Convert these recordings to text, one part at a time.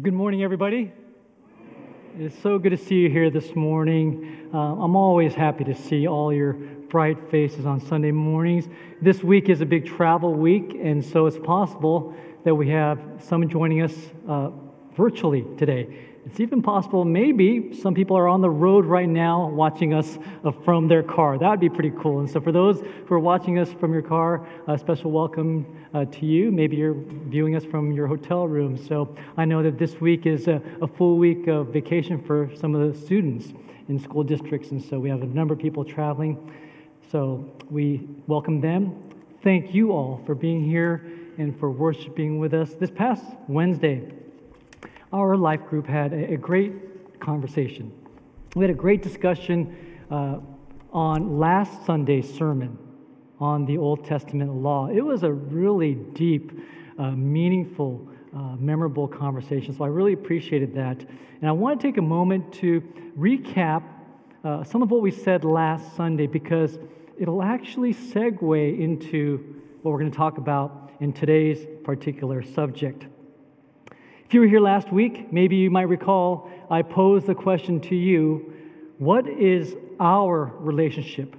Well, good morning, everybody. It's so good to see you here this morning. Uh, I'm always happy to see all your bright faces on Sunday mornings. This week is a big travel week, and so it's possible that we have some joining us uh, virtually today. It's even possible maybe some people are on the road right now watching us uh, from their car. That would be pretty cool. And so, for those who are watching us from your car, a special welcome uh, to you. Maybe you're viewing us from your hotel room. So, I know that this week is a, a full week of vacation for some of the students in school districts. And so, we have a number of people traveling. So, we welcome them. Thank you all for being here and for worshiping with us. This past Wednesday, our life group had a, a great conversation. We had a great discussion uh, on last Sunday's sermon on the Old Testament law. It was a really deep, uh, meaningful, uh, memorable conversation. So I really appreciated that. And I want to take a moment to recap uh, some of what we said last Sunday because it'll actually segue into what we're going to talk about in today's particular subject. If you were here last week, maybe you might recall I posed the question to you what is our relationship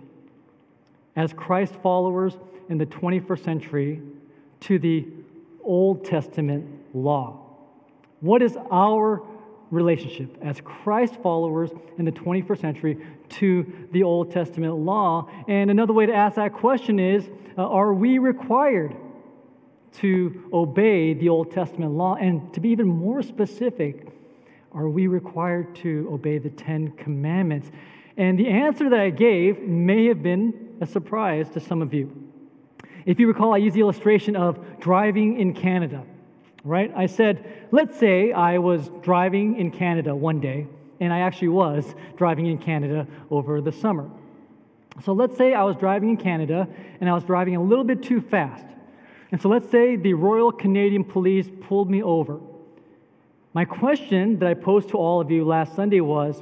as Christ followers in the 21st century to the Old Testament law? What is our relationship as Christ followers in the 21st century to the Old Testament law? And another way to ask that question is uh, are we required to obey the Old Testament law? And to be even more specific, are we required to obey the Ten Commandments? And the answer that I gave may have been a surprise to some of you. If you recall, I used the illustration of driving in Canada, right? I said, let's say I was driving in Canada one day, and I actually was driving in Canada over the summer. So let's say I was driving in Canada and I was driving a little bit too fast. And so let's say the Royal Canadian Police pulled me over. My question that I posed to all of you last Sunday was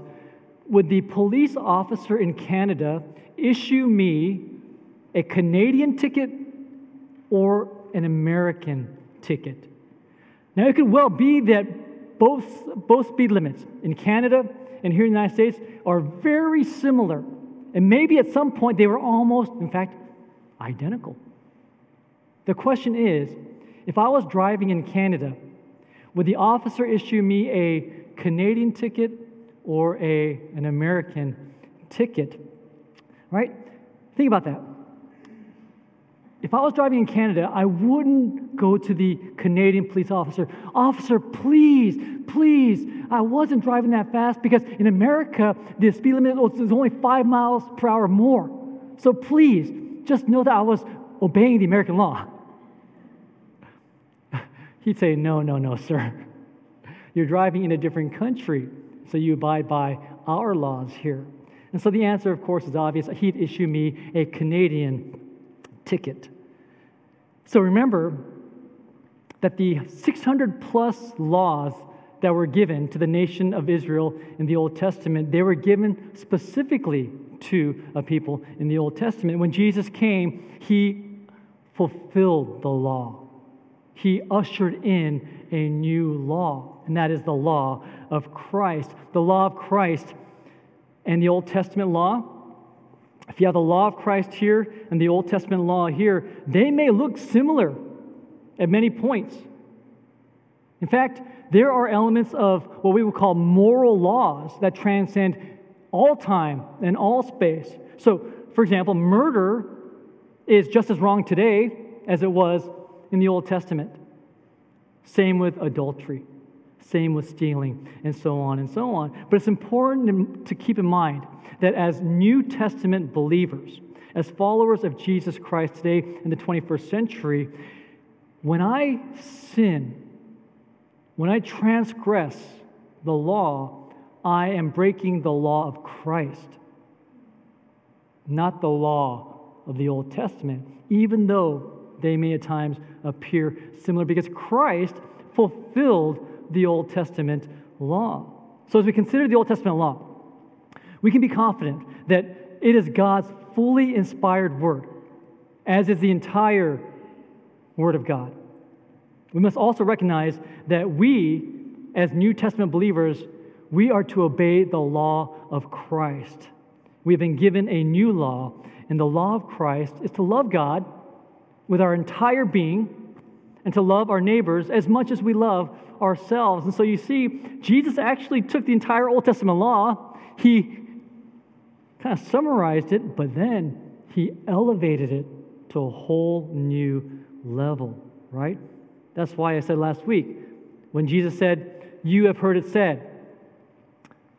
Would the police officer in Canada issue me a Canadian ticket or an American ticket? Now, it could well be that both, both speed limits in Canada and here in the United States are very similar. And maybe at some point they were almost, in fact, identical. The question is if I was driving in Canada, would the officer issue me a Canadian ticket or a, an American ticket? Right? Think about that. If I was driving in Canada, I wouldn't go to the Canadian police officer, Officer, please, please, I wasn't driving that fast because in America, the speed limit is only five miles per hour more. So please, just know that I was obeying the American law. He'd say, No, no, no, sir. You're driving in a different country, so you abide by our laws here. And so the answer, of course, is obvious. He'd issue me a Canadian ticket. So remember that the 600 plus laws that were given to the nation of Israel in the Old Testament, they were given specifically to a people in the Old Testament. When Jesus came, he fulfilled the law he ushered in a new law, and that is the law of Christ. The law of Christ and the Old Testament law, if you have the law of Christ here and the Old Testament law here, they may look similar at many points. In fact, there are elements of what we would call moral laws that transcend all time and all space. So, for example, murder is just as wrong today as it was in the Old Testament. Same with adultery, same with stealing, and so on and so on. But it's important to keep in mind that as New Testament believers, as followers of Jesus Christ today in the 21st century, when I sin, when I transgress the law, I am breaking the law of Christ, not the law of the Old Testament, even though they may at times appear similar because Christ fulfilled the Old Testament law. So, as we consider the Old Testament law, we can be confident that it is God's fully inspired word, as is the entire Word of God. We must also recognize that we as New Testament believers, we are to obey the law of Christ. We've been given a new law, and the law of Christ is to love God with our entire being and to love our neighbors as much as we love ourselves. And so you see, Jesus actually took the entire Old Testament law, he kind of summarized it, but then he elevated it to a whole new level, right? That's why I said last week when Jesus said, You have heard it said,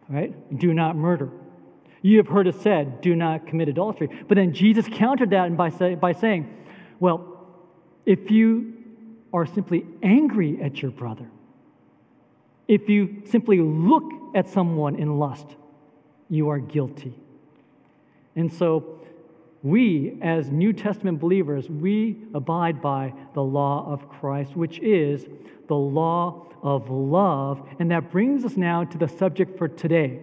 right? Do not murder. You have heard it said, Do not commit adultery. But then Jesus countered that by, say, by saying, Well, if you are simply angry at your brother, if you simply look at someone in lust, you are guilty. And so, we, as New Testament believers, we abide by the law of Christ, which is the law of love. And that brings us now to the subject for today,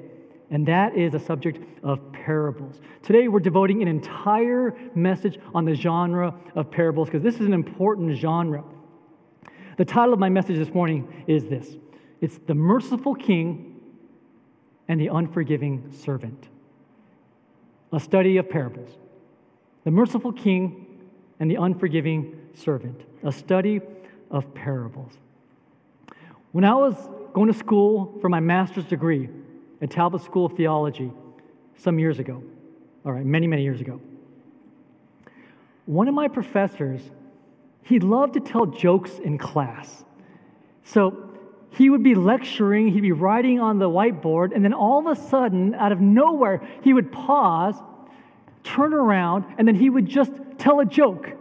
and that is a subject of parables. Today, we're devoting an entire message on the genre of parables because this is an important genre. The title of my message this morning is this it's The Merciful King and the Unforgiving Servant. A study of parables. The Merciful King and the Unforgiving Servant. A study of parables. When I was going to school for my master's degree at Talbot School of Theology some years ago, all right, many, many years ago, one of my professors he loved to tell jokes in class. So he would be lecturing, he'd be writing on the whiteboard, and then all of a sudden, out of nowhere, he would pause, turn around, and then he would just tell a joke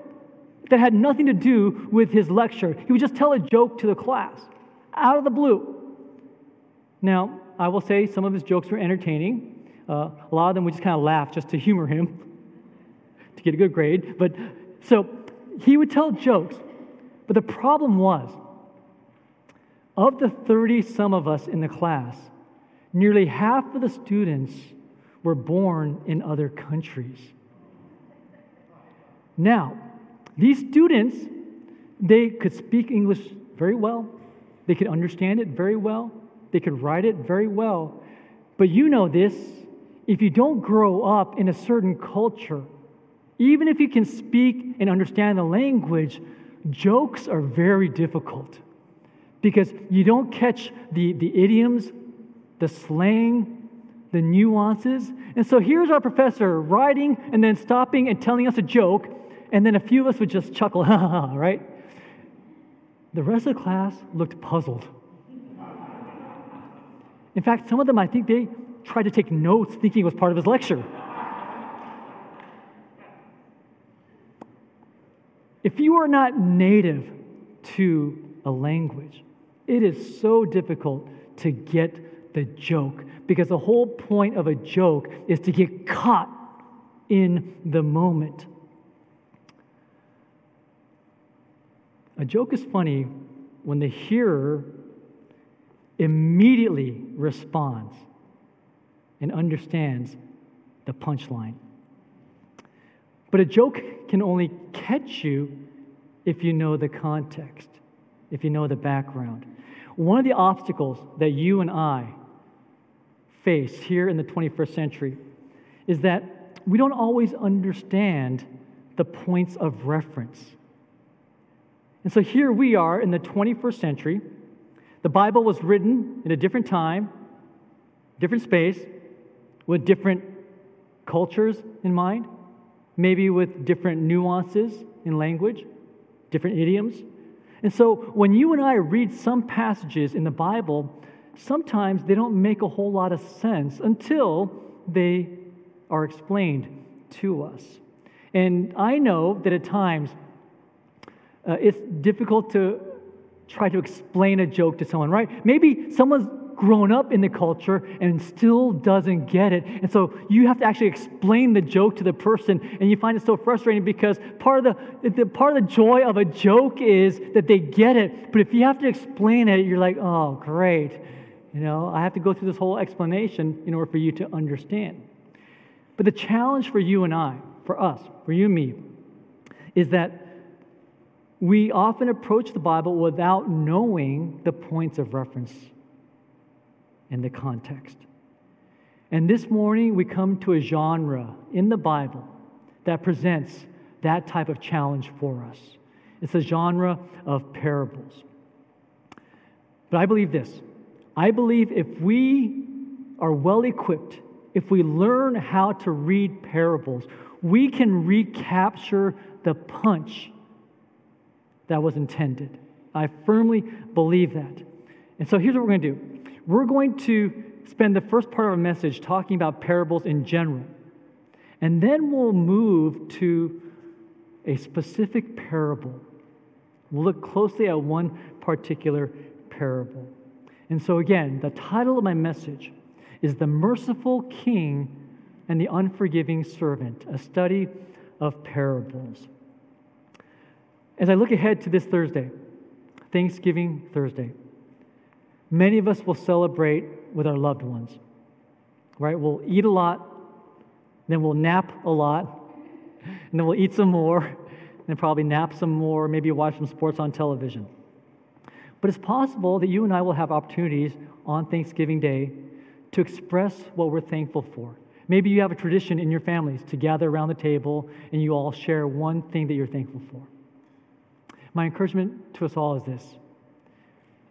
that had nothing to do with his lecture. He would just tell a joke to the class out of the blue. Now, I will say some of his jokes were entertaining. Uh, a lot of them we just kind of laugh just to humor him, to get a good grade. But so he would tell jokes, but the problem was, of the 30 some of us in the class, nearly half of the students were born in other countries. Now, these students, they could speak English very well, they could understand it very well, they could write it very well. But you know this if you don't grow up in a certain culture, even if you can speak and understand the language, jokes are very difficult because you don't catch the, the idioms, the slang, the nuances. And so here's our professor writing and then stopping and telling us a joke, and then a few of us would just chuckle, right? The rest of the class looked puzzled. In fact, some of them, I think they tried to take notes thinking it was part of his lecture. If you are not native to a language, it is so difficult to get the joke because the whole point of a joke is to get caught in the moment. A joke is funny when the hearer immediately responds and understands the punchline. But a joke can only catch you if you know the context, if you know the background. One of the obstacles that you and I face here in the 21st century is that we don't always understand the points of reference. And so here we are in the 21st century. The Bible was written in a different time, different space, with different cultures in mind maybe with different nuances in language, different idioms. And so when you and I read some passages in the Bible, sometimes they don't make a whole lot of sense until they are explained to us. And I know that at times uh, it's difficult to try to explain a joke to someone, right? Maybe someone's grown up in the culture and still doesn't get it. And so you have to actually explain the joke to the person, and you find it so frustrating because part of the, the part of the joy of a joke is that they get it. But if you have to explain it, you're like, oh, great. You know, I have to go through this whole explanation in order for you to understand. But the challenge for you and I, for us, for you and me, is that we often approach the Bible without knowing the points of reference and the context. And this morning, we come to a genre in the Bible that presents that type of challenge for us. It's a genre of parables. But I believe this I believe if we are well equipped, if we learn how to read parables, we can recapture the punch that was intended. I firmly believe that. And so here's what we're going to do we're going to spend the first part of our message talking about parables in general. And then we'll move to a specific parable. We'll look closely at one particular parable. And so, again, the title of my message is The Merciful King and the Unforgiving Servant, a study of parables. As I look ahead to this Thursday, Thanksgiving Thursday, many of us will celebrate with our loved ones, right? We'll eat a lot, then we'll nap a lot, and then we'll eat some more, and then probably nap some more, maybe watch some sports on television. But it's possible that you and I will have opportunities on Thanksgiving Day to express what we're thankful for. Maybe you have a tradition in your families to gather around the table and you all share one thing that you're thankful for. My encouragement to us all is this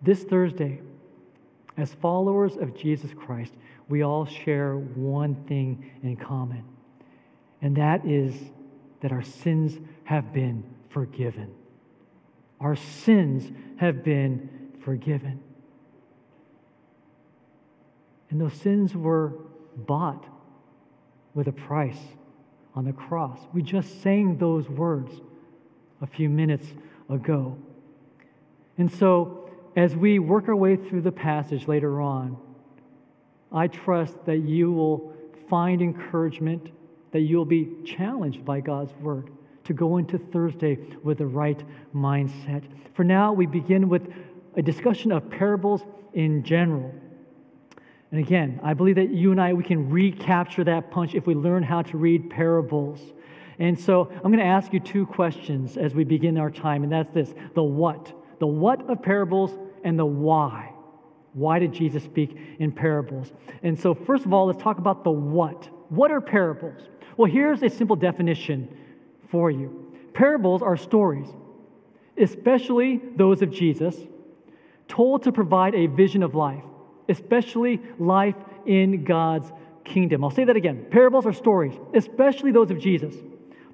this Thursday, as followers of Jesus Christ, we all share one thing in common, and that is that our sins have been forgiven. Our sins have been forgiven. And those sins were bought with a price on the cross. We just sang those words a few minutes ago. And so, as we work our way through the passage later on, I trust that you will find encouragement, that you'll be challenged by God's word to go into Thursday with the right mindset. For now, we begin with a discussion of parables in general. And again, I believe that you and I, we can recapture that punch if we learn how to read parables. And so I'm going to ask you two questions as we begin our time, and that's this the what. The what of parables and the why. Why did Jesus speak in parables? And so, first of all, let's talk about the what. What are parables? Well, here's a simple definition for you parables are stories, especially those of Jesus, told to provide a vision of life, especially life in God's kingdom. I'll say that again. Parables are stories, especially those of Jesus,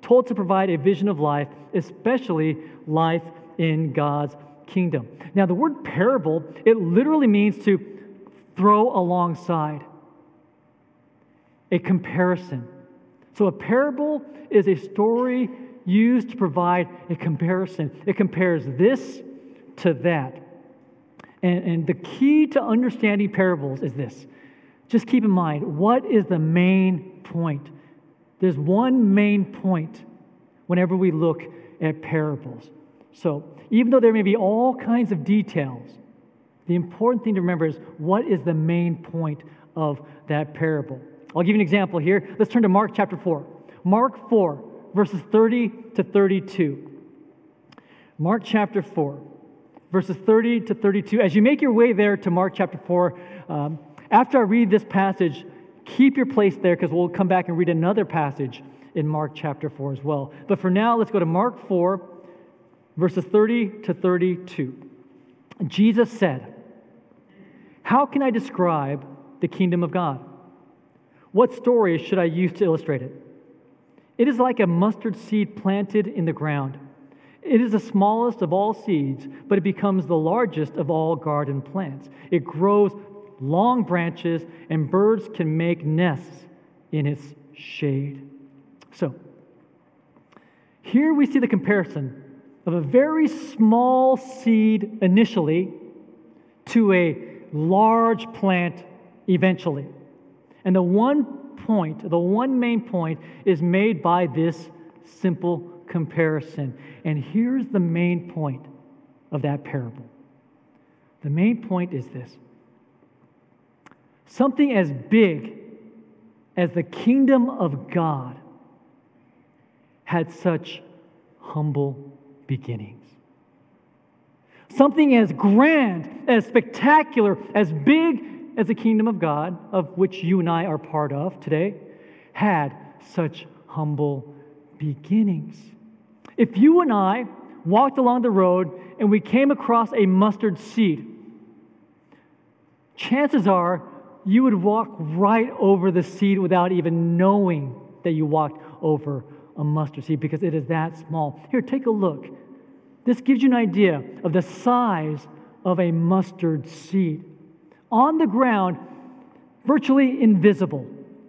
told to provide a vision of life, especially life in God's kingdom. Now, the word parable, it literally means to throw alongside, a comparison. So, a parable is a story used to provide a comparison. It compares this to that. And, and the key to understanding parables is this just keep in mind what is the main point? There's one main point whenever we look at parables. So, even though there may be all kinds of details, the important thing to remember is what is the main point of that parable. I'll give you an example here. Let's turn to Mark chapter 4. Mark 4, verses 30 to 32. Mark chapter 4, verses 30 to 32. As you make your way there to Mark chapter 4, um, after I read this passage, keep your place there because we'll come back and read another passage in Mark chapter 4 as well. But for now, let's go to Mark 4, verses 30 to 32. Jesus said, How can I describe the kingdom of God? What story should I use to illustrate it? It is like a mustard seed planted in the ground. It is the smallest of all seeds, but it becomes the largest of all garden plants. It grows long branches, and birds can make nests in its shade. So, here we see the comparison of a very small seed initially to a large plant eventually. And the one point, the one main point, is made by this simple comparison. And here's the main point of that parable the main point is this something as big as the kingdom of God had such humble beginnings. Something as grand, as spectacular, as big as the kingdom of God, of which you and I are part of today, had such humble beginnings. If you and I walked along the road and we came across a mustard seed, chances are you would walk right over the seed without even knowing that you walked over a mustard seed because it is that small. Here, take a look. This gives you an idea of the size of a mustard seed. On the ground, virtually invisible.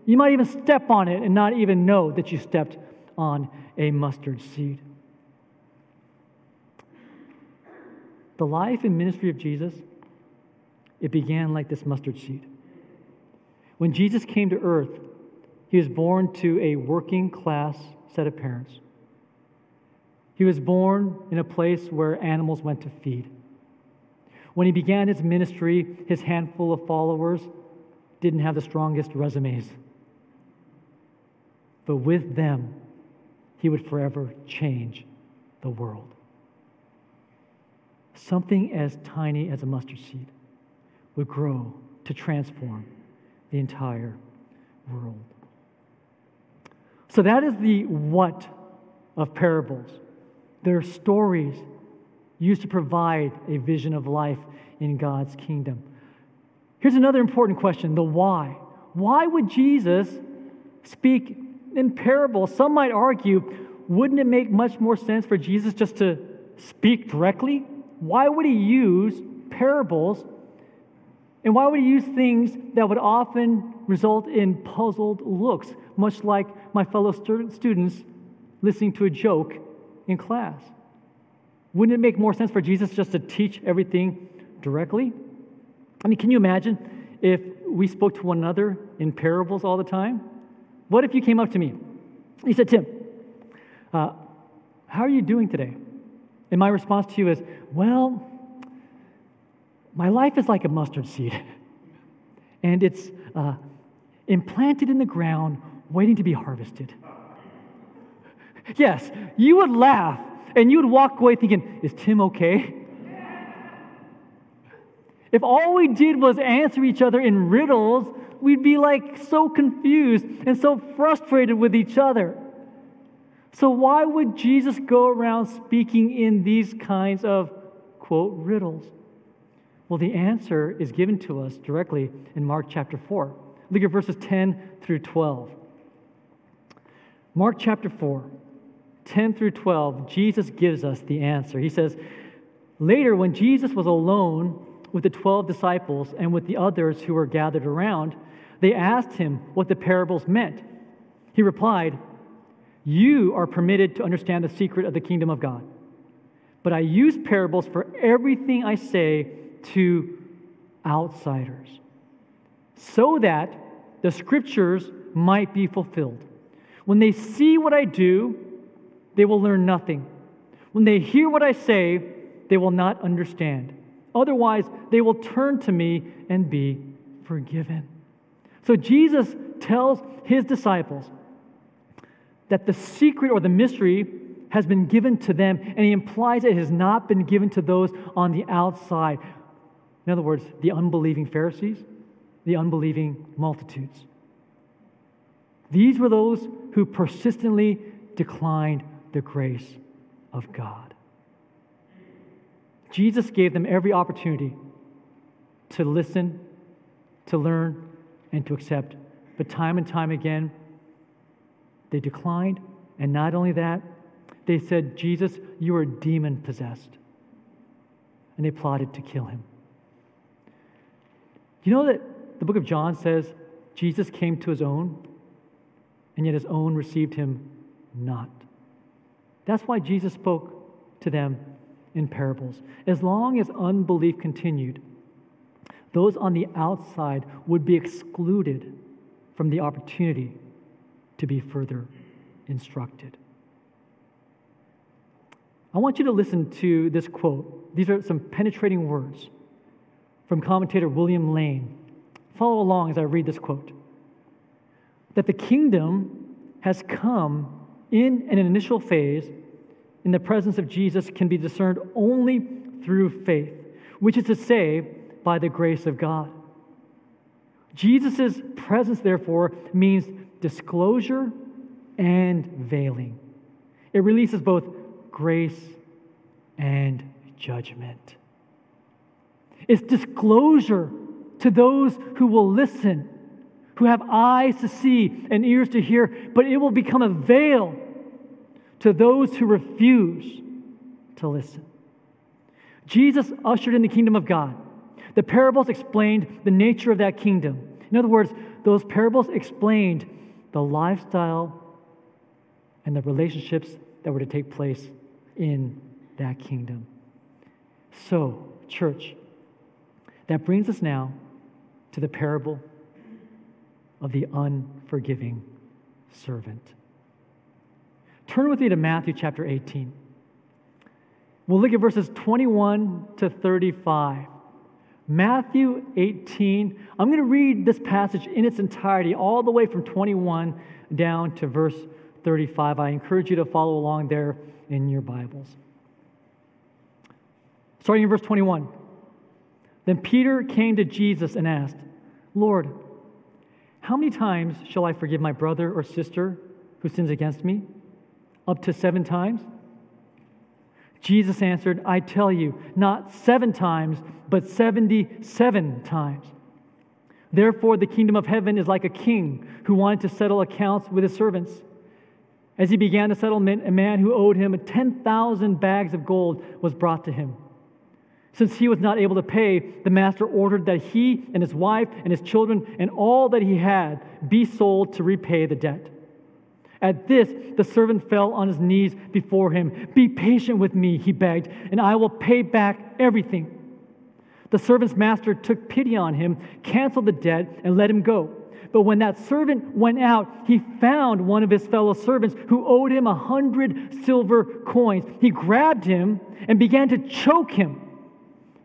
You might even step on it and not even know that you stepped on a mustard seed. The life and ministry of Jesus, it began like this mustard seed. When Jesus came to earth, he was born to a working class set of parents. He was born in a place where animals went to feed. When he began his ministry, his handful of followers didn't have the strongest resumes. But with them, he would forever change the world. Something as tiny as a mustard seed would grow to transform the entire world. So, that is the what of parables. They're stories used to provide a vision of life in God's kingdom. Here's another important question the why. Why would Jesus speak in parables? Some might argue, wouldn't it make much more sense for Jesus just to speak directly? Why would he use parables? And why would he use things that would often result in puzzled looks, much like my fellow students listening to a joke in class? Wouldn't it make more sense for Jesus just to teach everything directly? I mean, can you imagine if we spoke to one another in parables all the time? What if you came up to me? You said, Tim, uh, how are you doing today? And my response to you is, well, my life is like a mustard seed, and it's uh, implanted in the ground, waiting to be harvested. Yes, you would laugh and you would walk away thinking, Is Tim okay? If all we did was answer each other in riddles, we'd be like so confused and so frustrated with each other. So, why would Jesus go around speaking in these kinds of, quote, riddles? Well, the answer is given to us directly in Mark chapter 4. Look at verses 10 through 12. Mark chapter 4, 10 through 12, Jesus gives us the answer. He says, Later, when Jesus was alone with the 12 disciples and with the others who were gathered around, they asked him what the parables meant. He replied, You are permitted to understand the secret of the kingdom of God. But I use parables for everything I say to outsiders, so that the scriptures might be fulfilled. When they see what I do, they will learn nothing. When they hear what I say, they will not understand. Otherwise, they will turn to me and be forgiven. So Jesus tells his disciples that the secret or the mystery has been given to them, and he implies it has not been given to those on the outside. In other words, the unbelieving Pharisees, the unbelieving multitudes. These were those who persistently declined the grace of God. Jesus gave them every opportunity to listen, to learn, and to accept. But time and time again, they declined. And not only that, they said, Jesus, you are demon possessed. And they plotted to kill him. You know that the book of John says Jesus came to his own, and yet his own received him not. That's why Jesus spoke to them in parables. As long as unbelief continued, those on the outside would be excluded from the opportunity to be further instructed. I want you to listen to this quote. These are some penetrating words from commentator William Lane. Follow along as I read this quote. That the kingdom has come in an initial phase in the presence of Jesus can be discerned only through faith, which is to say, by the grace of God. Jesus' presence, therefore, means disclosure and veiling. It releases both grace and judgment. It's disclosure to those who will listen, who have eyes to see and ears to hear, but it will become a veil to those who refuse to listen. Jesus ushered in the kingdom of God. The parables explained the nature of that kingdom. In other words, those parables explained the lifestyle and the relationships that were to take place in that kingdom. So, church, that brings us now to the parable of the unforgiving servant. Turn with me to Matthew chapter 18. We'll look at verses 21 to 35. Matthew 18. I'm going to read this passage in its entirety, all the way from 21 down to verse 35. I encourage you to follow along there in your Bibles. Starting in verse 21. Then Peter came to Jesus and asked, Lord, how many times shall I forgive my brother or sister who sins against me? Up to seven times? Jesus answered, I tell you, not seven times, but 77 times. Therefore, the kingdom of heaven is like a king who wanted to settle accounts with his servants. As he began the settlement, a man who owed him 10,000 bags of gold was brought to him. Since he was not able to pay, the master ordered that he and his wife and his children and all that he had be sold to repay the debt. At this, the servant fell on his knees before him. Be patient with me, he begged, and I will pay back everything. The servant's master took pity on him, canceled the debt, and let him go. But when that servant went out, he found one of his fellow servants who owed him a hundred silver coins. He grabbed him and began to choke him.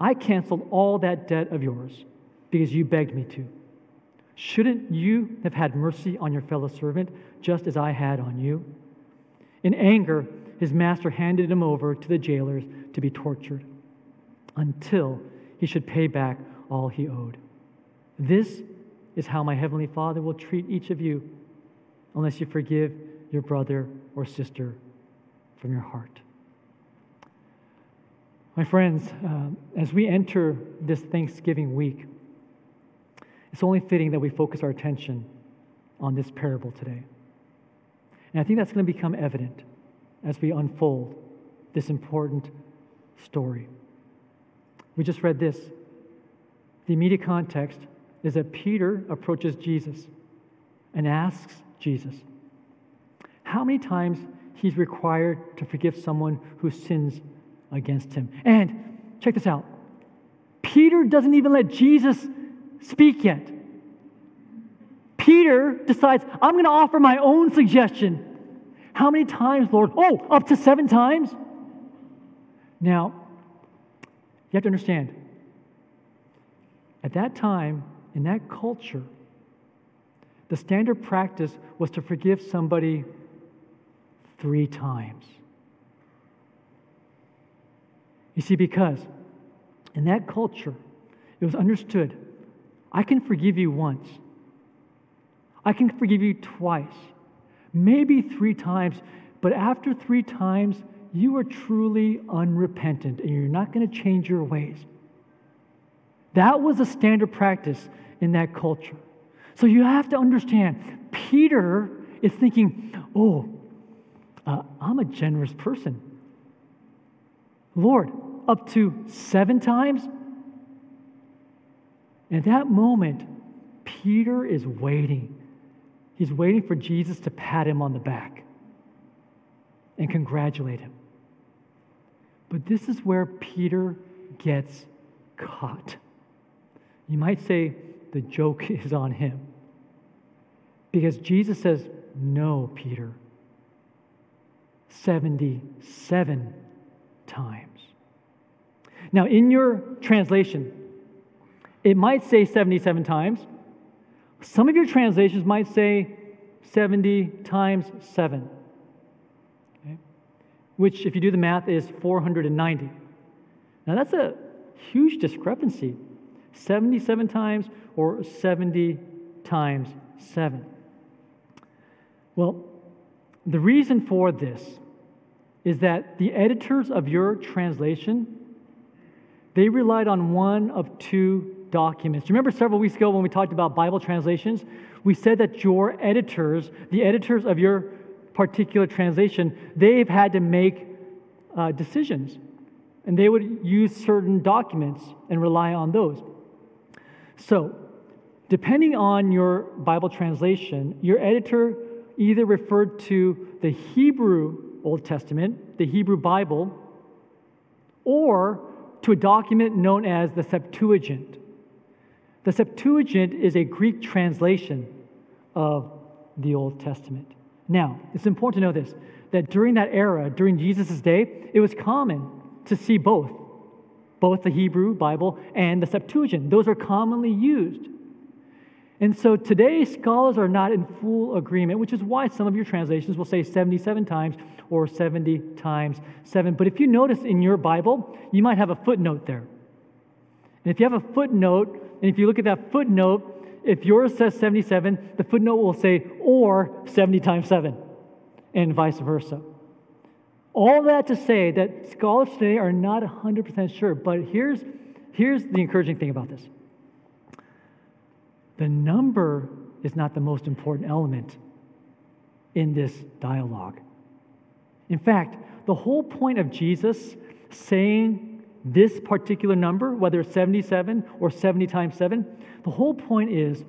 I canceled all that debt of yours because you begged me to. Shouldn't you have had mercy on your fellow servant just as I had on you? In anger, his master handed him over to the jailers to be tortured until he should pay back all he owed. This is how my heavenly Father will treat each of you unless you forgive your brother or sister from your heart. My friends, uh, as we enter this Thanksgiving week, it's only fitting that we focus our attention on this parable today. And I think that's going to become evident as we unfold this important story. We just read this. The immediate context is that Peter approaches Jesus and asks Jesus how many times he's required to forgive someone who sins against him. And check this out Peter doesn't even let Jesus speak yet. Peter decides, I'm going to offer my own suggestion. How many times, Lord? Oh, up to seven times? Now, you have to understand, at that time, in that culture, the standard practice was to forgive somebody three times. You see, because in that culture, it was understood I can forgive you once, I can forgive you twice, maybe three times, but after three times, you are truly unrepentant and you're not going to change your ways. That was a standard practice in that culture. So you have to understand, Peter is thinking, oh, uh, I'm a generous person. Lord, up to seven times? And at that moment, Peter is waiting. He's waiting for Jesus to pat him on the back and congratulate him. But this is where Peter gets caught. You might say the joke is on him. Because Jesus says, No, Peter. 77 times. Now, in your translation, it might say 77 times. Some of your translations might say 70 times 7, okay? which, if you do the math, is 490. Now, that's a huge discrepancy 77 times or 70 times 7. Well, the reason for this is that the editors of your translation they relied on one of two documents. Remember several weeks ago when we talked about Bible translations? We said that your editors, the editors of your particular translation, they've had to make uh, decisions. And they would use certain documents and rely on those. So, depending on your Bible translation, your editor either referred to the Hebrew Old Testament, the Hebrew Bible, or to a document known as the Septuagint. The Septuagint is a Greek translation of the Old Testament. Now, it's important to know this that during that era, during Jesus' day, it was common to see both, both the Hebrew Bible and the Septuagint. Those are commonly used. And so today, scholars are not in full agreement, which is why some of your translations will say 77 times or 70 times 7. But if you notice in your Bible, you might have a footnote there. And if you have a footnote, and if you look at that footnote, if yours says 77, the footnote will say or 70 times 7, and vice versa. All that to say that scholars today are not 100% sure, but here's, here's the encouraging thing about this the number is not the most important element in this dialogue. In fact, the whole point of Jesus saying this particular number, whether it's 77 or 70 times 7, the whole point is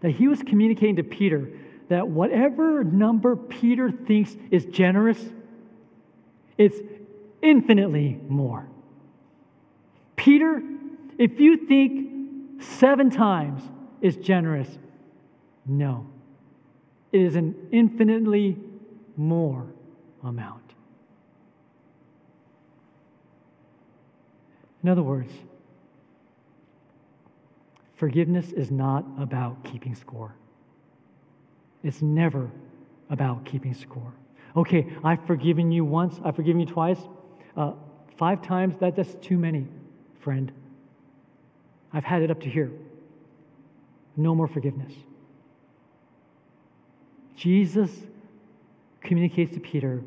that he was communicating to Peter that whatever number Peter thinks is generous, it's infinitely more. Peter, if you think seven times is generous. No, it is an infinitely more amount. In other words, forgiveness is not about keeping score. It's never about keeping score. Okay, I've forgiven you once, I've forgiven you twice. Uh, five times, that, that's too many, friend. I've had it up to here no more forgiveness. Jesus communicates to Peter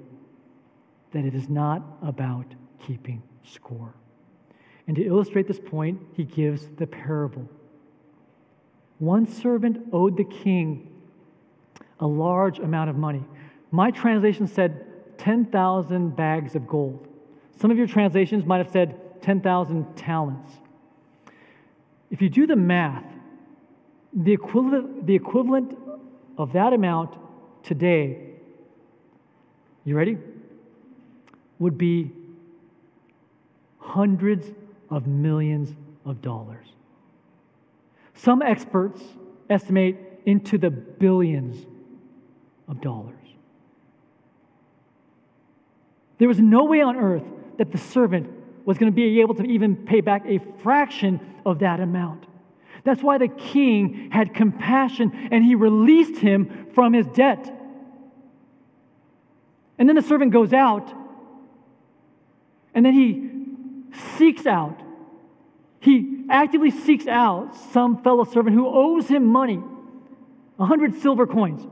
that it is not about keeping score. And to illustrate this point, he gives the parable. One servant owed the king a large amount of money. My translation said 10,000 bags of gold. Some of your translations might have said 10,000 talents. If you do the math, the equivalent, the equivalent of that amount today, you ready? Would be hundreds of millions of dollars. Some experts estimate into the billions of dollars. There was no way on earth that the servant was going to be able to even pay back a fraction of that amount. That's why the king had compassion and he released him from his debt. And then the servant goes out and then he seeks out. He actively seeks out some fellow servant who owes him money a hundred silver coins.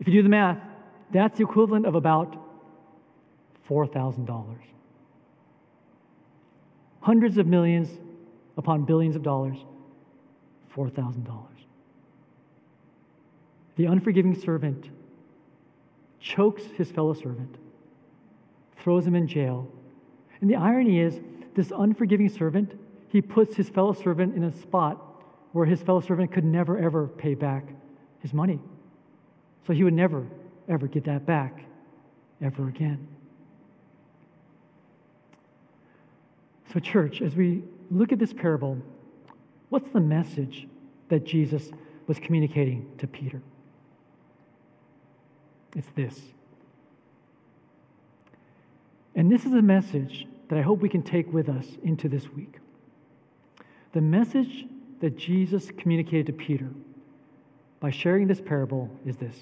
If you do the math, that's the equivalent of about $4,000. Hundreds of millions upon billions of dollars, $4,000. The unforgiving servant chokes his fellow servant, throws him in jail. And the irony is, this unforgiving servant, he puts his fellow servant in a spot where his fellow servant could never, ever pay back his money. So he would never, ever get that back ever again. So, church, as we look at this parable, what's the message that Jesus was communicating to Peter? It's this. And this is a message that I hope we can take with us into this week. The message that Jesus communicated to Peter by sharing this parable is this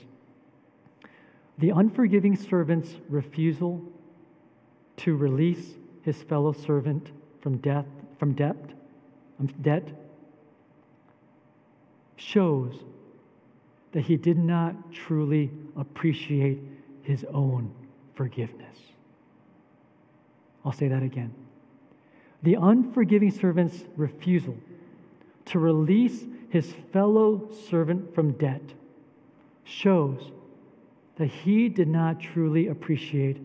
the unforgiving servant's refusal to release his fellow servant from death from debt from debt shows that he did not truly appreciate his own forgiveness. I'll say that again. The unforgiving servant's refusal to release his fellow servant from debt shows that he did not truly appreciate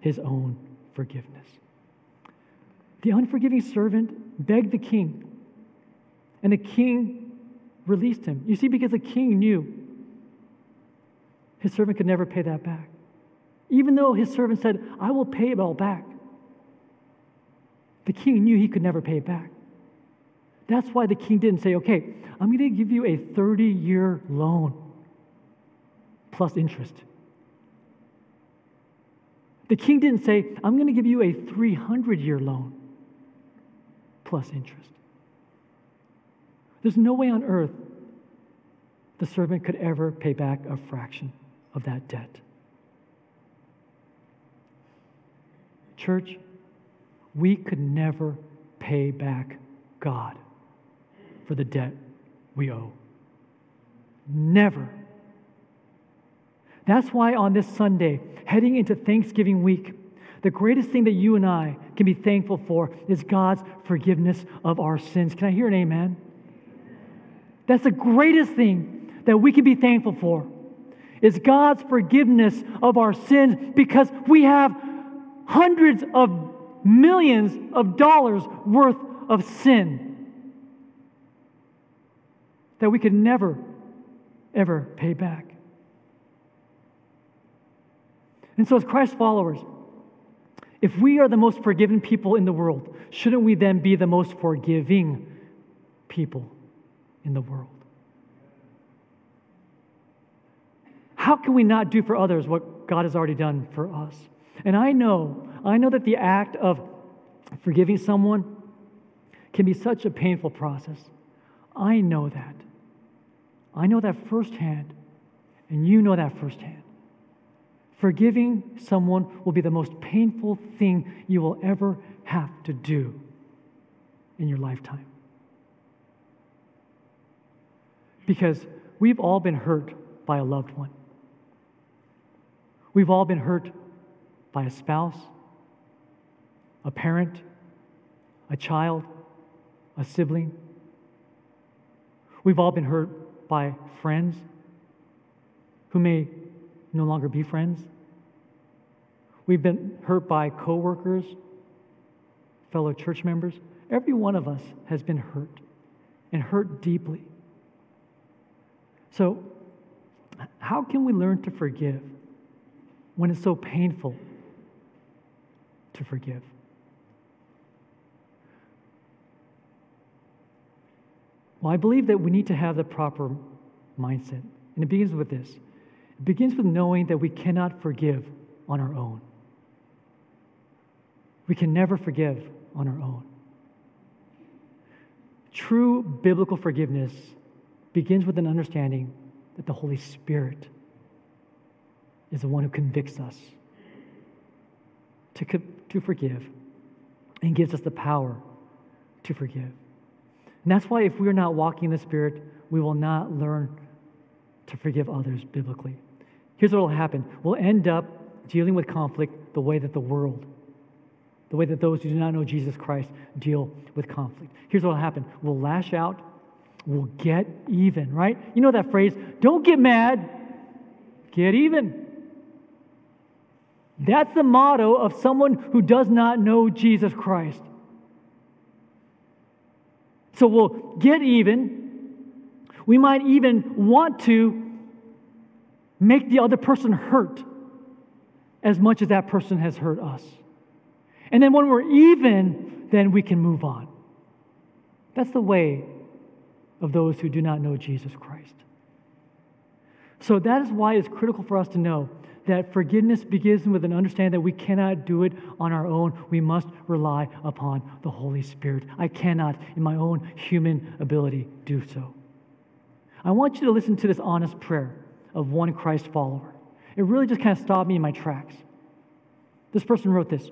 his own forgiveness. The unforgiving servant begged the king, and the king released him. You see, because the king knew his servant could never pay that back. Even though his servant said, I will pay it all back, the king knew he could never pay it back. That's why the king didn't say, okay, I'm going to give you a 30 year loan plus interest. The king didn't say, I'm going to give you a 300 year loan plus interest. There's no way on earth the servant could ever pay back a fraction of that debt. Church, we could never pay back God for the debt we owe. Never. That's why on this Sunday, heading into Thanksgiving week, the greatest thing that you and I can be thankful for is God's forgiveness of our sins. Can I hear an amen? That's the greatest thing that we can be thankful for is God's forgiveness of our sins because we have hundreds of millions of dollars worth of sin that we could never, ever pay back. And so, as Christ followers, if we are the most forgiven people in the world, shouldn't we then be the most forgiving people in the world? How can we not do for others what God has already done for us? And I know, I know that the act of forgiving someone can be such a painful process. I know that. I know that firsthand, and you know that firsthand. Forgiving someone will be the most painful thing you will ever have to do in your lifetime. Because we've all been hurt by a loved one. We've all been hurt by a spouse, a parent, a child, a sibling. We've all been hurt by friends who may no longer be friends. We've been hurt by coworkers, fellow church members. Every one of us has been hurt and hurt deeply. So, how can we learn to forgive? when it's so painful to forgive. Well, I believe that we need to have the proper mindset. And it begins with this begins with knowing that we cannot forgive on our own. We can never forgive on our own. True biblical forgiveness begins with an understanding that the Holy Spirit is the one who convicts us to, to forgive and gives us the power to forgive. And that's why, if we're not walking in the Spirit, we will not learn to forgive others biblically. Here's what will happen we'll end up dealing with conflict the way that the world, the way that those who do not know Jesus Christ deal with conflict. Here's what will happen we'll lash out, we'll get even, right? You know that phrase, don't get mad, get even. That's the motto of someone who does not know Jesus Christ. So we'll get even. We might even want to make the other person hurt as much as that person has hurt us. And then when we're even, then we can move on. That's the way of those who do not know Jesus Christ. So that is why it's critical for us to know that forgiveness begins with an understanding that we cannot do it on our own. We must rely upon the Holy Spirit. I cannot, in my own human ability, do so. I want you to listen to this honest prayer of one Christ follower. It really just kind of stopped me in my tracks. This person wrote this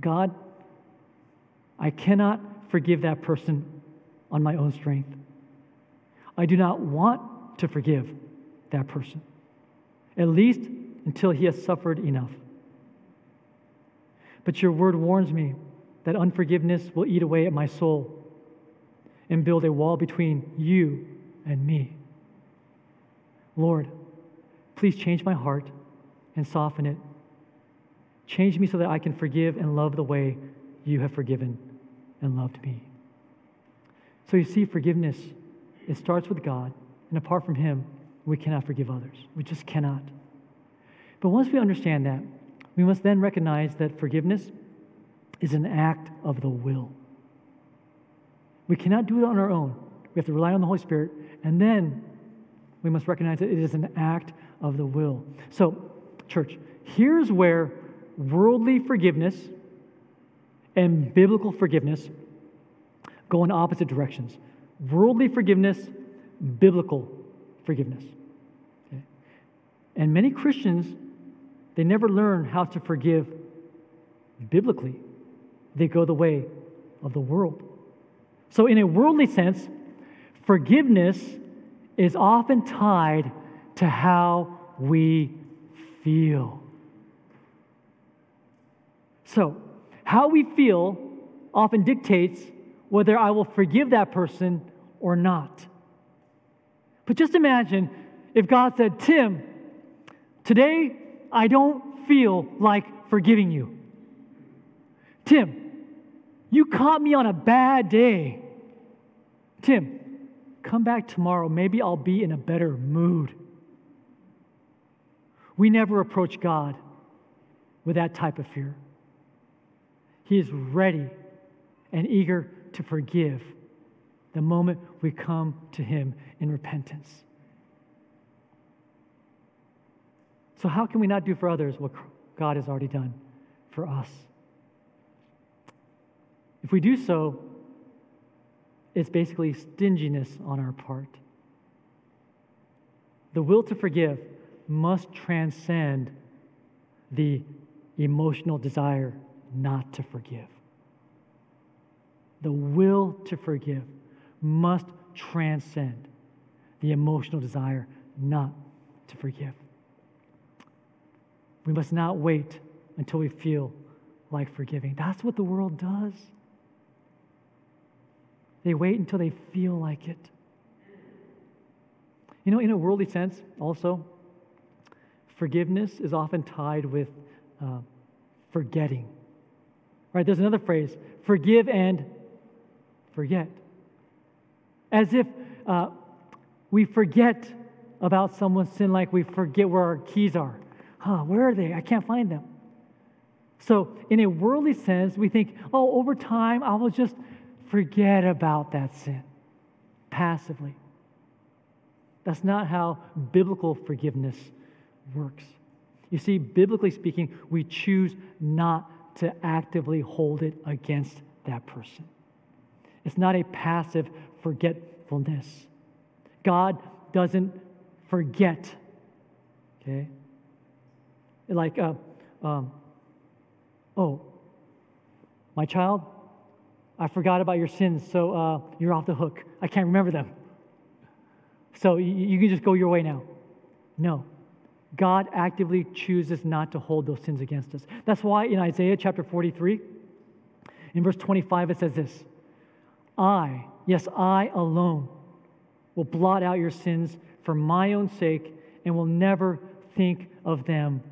God, I cannot forgive that person on my own strength. I do not want to forgive that person, at least until he has suffered enough. But your word warns me that unforgiveness will eat away at my soul and build a wall between you and me. Lord, please change my heart and soften it. Change me so that I can forgive and love the way you have forgiven and loved me. So you see, forgiveness, it starts with God, and apart from Him, we cannot forgive others. We just cannot. But once we understand that, we must then recognize that forgiveness is an act of the will. We cannot do it on our own. We have to rely on the Holy Spirit, and then we must recognize that it is an act of the will. So, church, here's where worldly forgiveness and biblical forgiveness go in opposite directions. Worldly forgiveness, biblical forgiveness. Okay? And many Christians, they never learn how to forgive biblically. They go the way of the world. So, in a worldly sense, forgiveness is often tied to how we feel. So, how we feel often dictates whether I will forgive that person or not. But just imagine if God said, Tim, today I don't feel like forgiving you. Tim, you caught me on a bad day. Tim, come back tomorrow. Maybe I'll be in a better mood. We never approach God with that type of fear. He is ready and eager to forgive the moment we come to Him in repentance. So, how can we not do for others what God has already done for us? If we do so, it's basically stinginess on our part. The will to forgive must transcend the emotional desire not to forgive. The will to forgive must transcend the emotional desire not to forgive. We must not wait until we feel like forgiving. That's what the world does. They wait until they feel like it. You know, in a worldly sense, also, forgiveness is often tied with uh, forgetting. Right? There's another phrase forgive and forget. As if uh, we forget about someone's sin like we forget where our keys are. Huh, where are they? I can't find them. So, in a worldly sense, we think, oh, over time, I will just forget about that sin passively. That's not how biblical forgiveness works. You see, biblically speaking, we choose not to actively hold it against that person. It's not a passive forgetfulness. God doesn't forget. Okay? Like, uh, um, oh, my child, I forgot about your sins, so uh, you're off the hook. I can't remember them. So you, you can just go your way now. No. God actively chooses not to hold those sins against us. That's why in Isaiah chapter 43, in verse 25, it says this I, yes, I alone, will blot out your sins for my own sake and will never think of them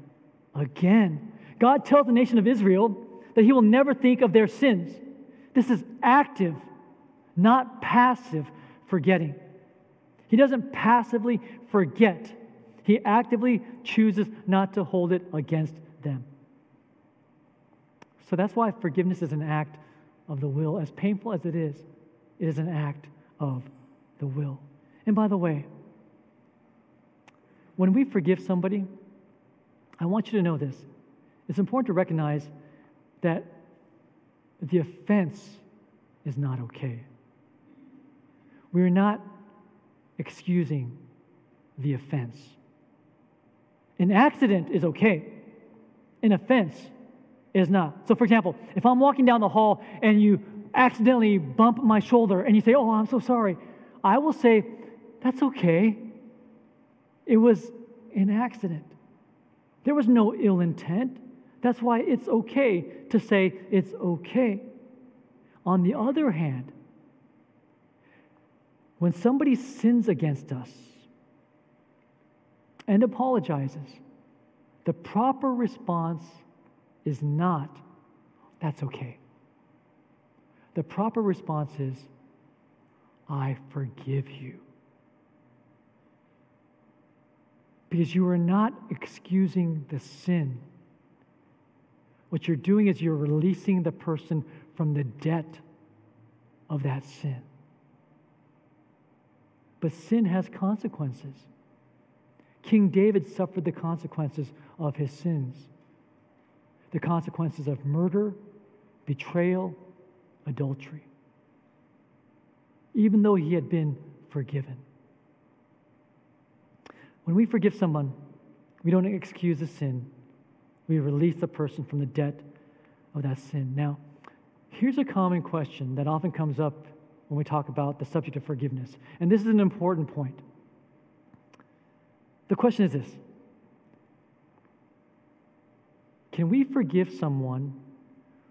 again. God tells the nation of Israel that he will never think of their sins. This is active, not passive forgetting. He doesn't passively forget, he actively chooses not to hold it against them. So that's why forgiveness is an act of the will. As painful as it is, it is an act of the will. And by the way, when we forgive somebody, I want you to know this. It's important to recognize that the offense is not okay. We're not excusing the offense. An accident is okay, an offense is not. So, for example, if I'm walking down the hall and you accidentally bump my shoulder and you say, Oh, I'm so sorry, I will say, That's okay. It was an accident. There was no ill intent. That's why it's okay to say it's okay. On the other hand, when somebody sins against us and apologizes, the proper response is not, that's okay. The proper response is, I forgive you. Because you are not excusing the sin. What you're doing is you're releasing the person from the debt of that sin. But sin has consequences. King David suffered the consequences of his sins the consequences of murder, betrayal, adultery, even though he had been forgiven. When we forgive someone, we don't excuse the sin, we release the person from the debt of that sin. Now, here's a common question that often comes up when we talk about the subject of forgiveness, and this is an important point. The question is this Can we forgive someone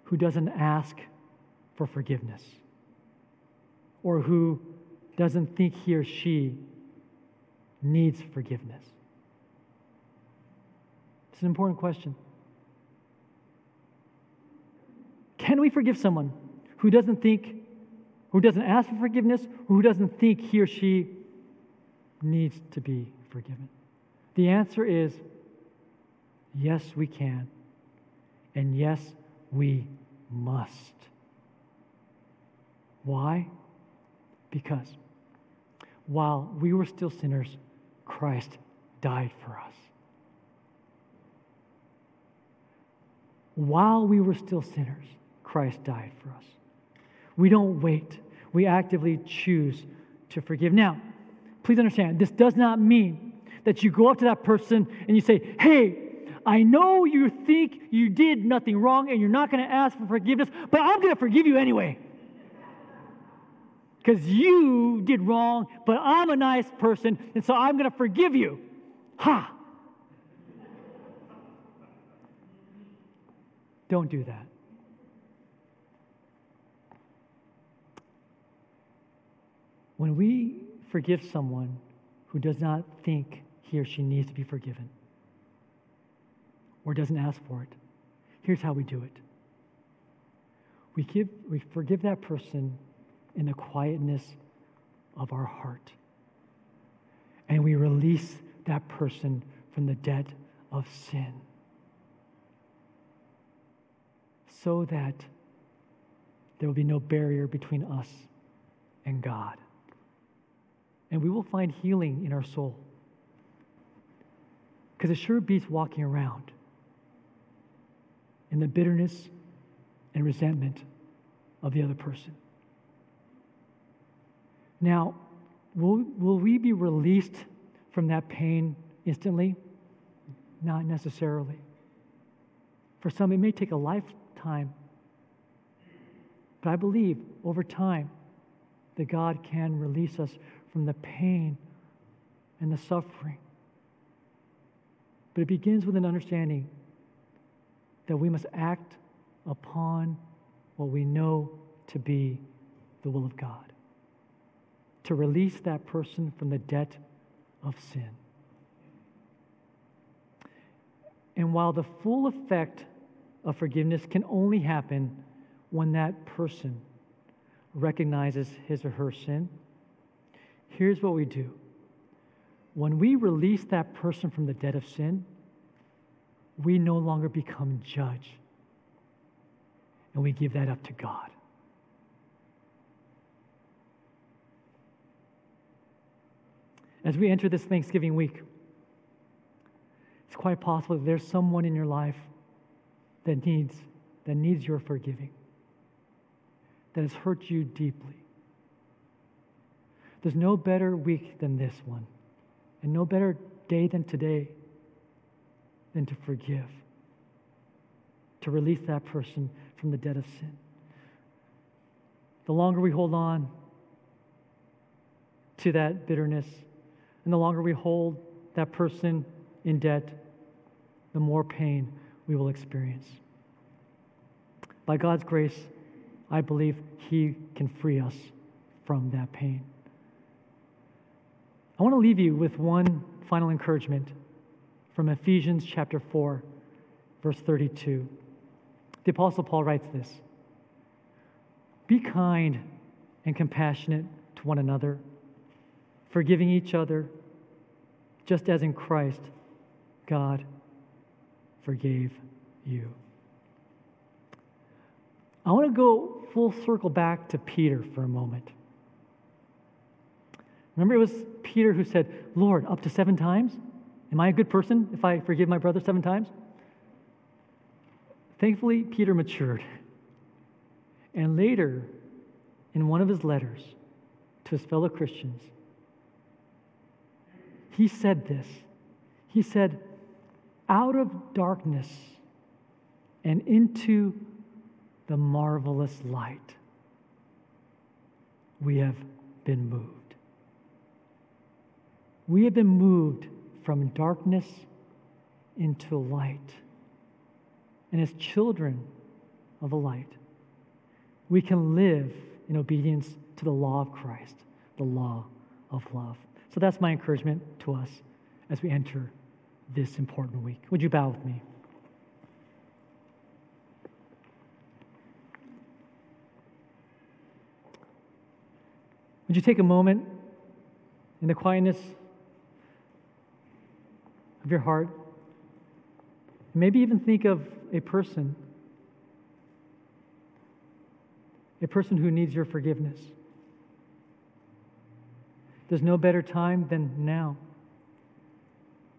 who doesn't ask for forgiveness or who doesn't think he or she needs forgiveness? It's an important question. Can we forgive someone who doesn't think, who doesn't ask for forgiveness, who doesn't think he or she needs to be forgiven? The answer is yes, we can. And yes, we must. Why? Because while we were still sinners, Christ died for us. While we were still sinners, Christ died for us. We don't wait, we actively choose to forgive. Now, please understand, this does not mean that you go up to that person and you say, Hey, I know you think you did nothing wrong and you're not going to ask for forgiveness, but I'm going to forgive you anyway. Because you did wrong, but I'm a nice person, and so I'm going to forgive you. Ha! Don't do that. When we forgive someone who does not think he or she needs to be forgiven, or doesn't ask for it. Here's how we do it we, give, we forgive that person in the quietness of our heart. And we release that person from the debt of sin. So that there will be no barrier between us and God. And we will find healing in our soul. Because it sure beats walking around in the bitterness and resentment of the other person. Now, will, will we be released from that pain instantly? Not necessarily. For some, it may take a lifetime. But I believe over time that God can release us from the pain and the suffering. But it begins with an understanding that we must act upon what we know to be the will of God, to release that person from the debt of sin. And while the full effect of forgiveness can only happen when that person recognizes his or her sin, here's what we do. When we release that person from the debt of sin, we no longer become judge. and we give that up to God. As we enter this Thanksgiving week, it's quite possible that there's someone in your life that needs, that needs your forgiving, that has hurt you deeply. There's no better week than this one, and no better day than today than to forgive, to release that person from the debt of sin. The longer we hold on to that bitterness, and the longer we hold that person in debt, the more pain we will experience. By God's grace, I believe He can free us from that pain. I want to leave you with one final encouragement from Ephesians chapter 4, verse 32. The Apostle Paul writes this Be kind and compassionate to one another, forgiving each other, just as in Christ God forgave you. I want to go full circle back to Peter for a moment. Remember, it was Peter who said, Lord, up to seven times? Am I a good person if I forgive my brother seven times? Thankfully, Peter matured. And later, in one of his letters to his fellow Christians, he said this. He said, Out of darkness and into the marvelous light, we have been moved. We have been moved from darkness into light. And as children of the light, we can live in obedience to the law of Christ, the law of love. So that's my encouragement to us as we enter this important week. Would you bow with me? Would you take a moment in the quietness of your heart. Maybe even think of a person, a person who needs your forgiveness. There's no better time than now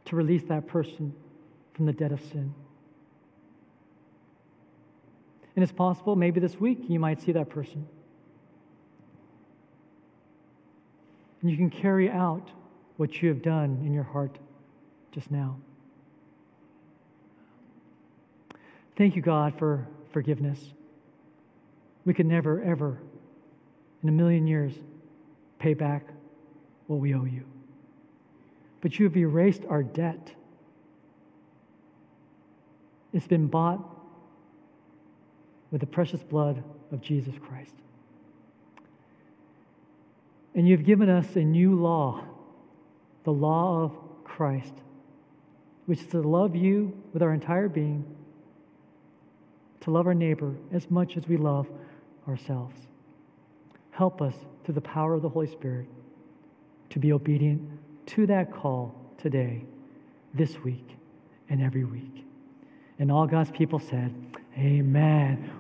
to release that person from the debt of sin. And it's possible, maybe this week, you might see that person. And you can carry out what you have done in your heart just now. Thank you, God, for forgiveness. We could never, ever, in a million years, pay back what we owe you. But you have erased our debt. It's been bought with the precious blood of Jesus Christ. And you've given us a new law, the law of Christ which is to love you with our entire being, to love our neighbor as much as we love ourselves. Help us through the power of the Holy Spirit to be obedient to that call today, this week, and every week. And all God's people said, Amen.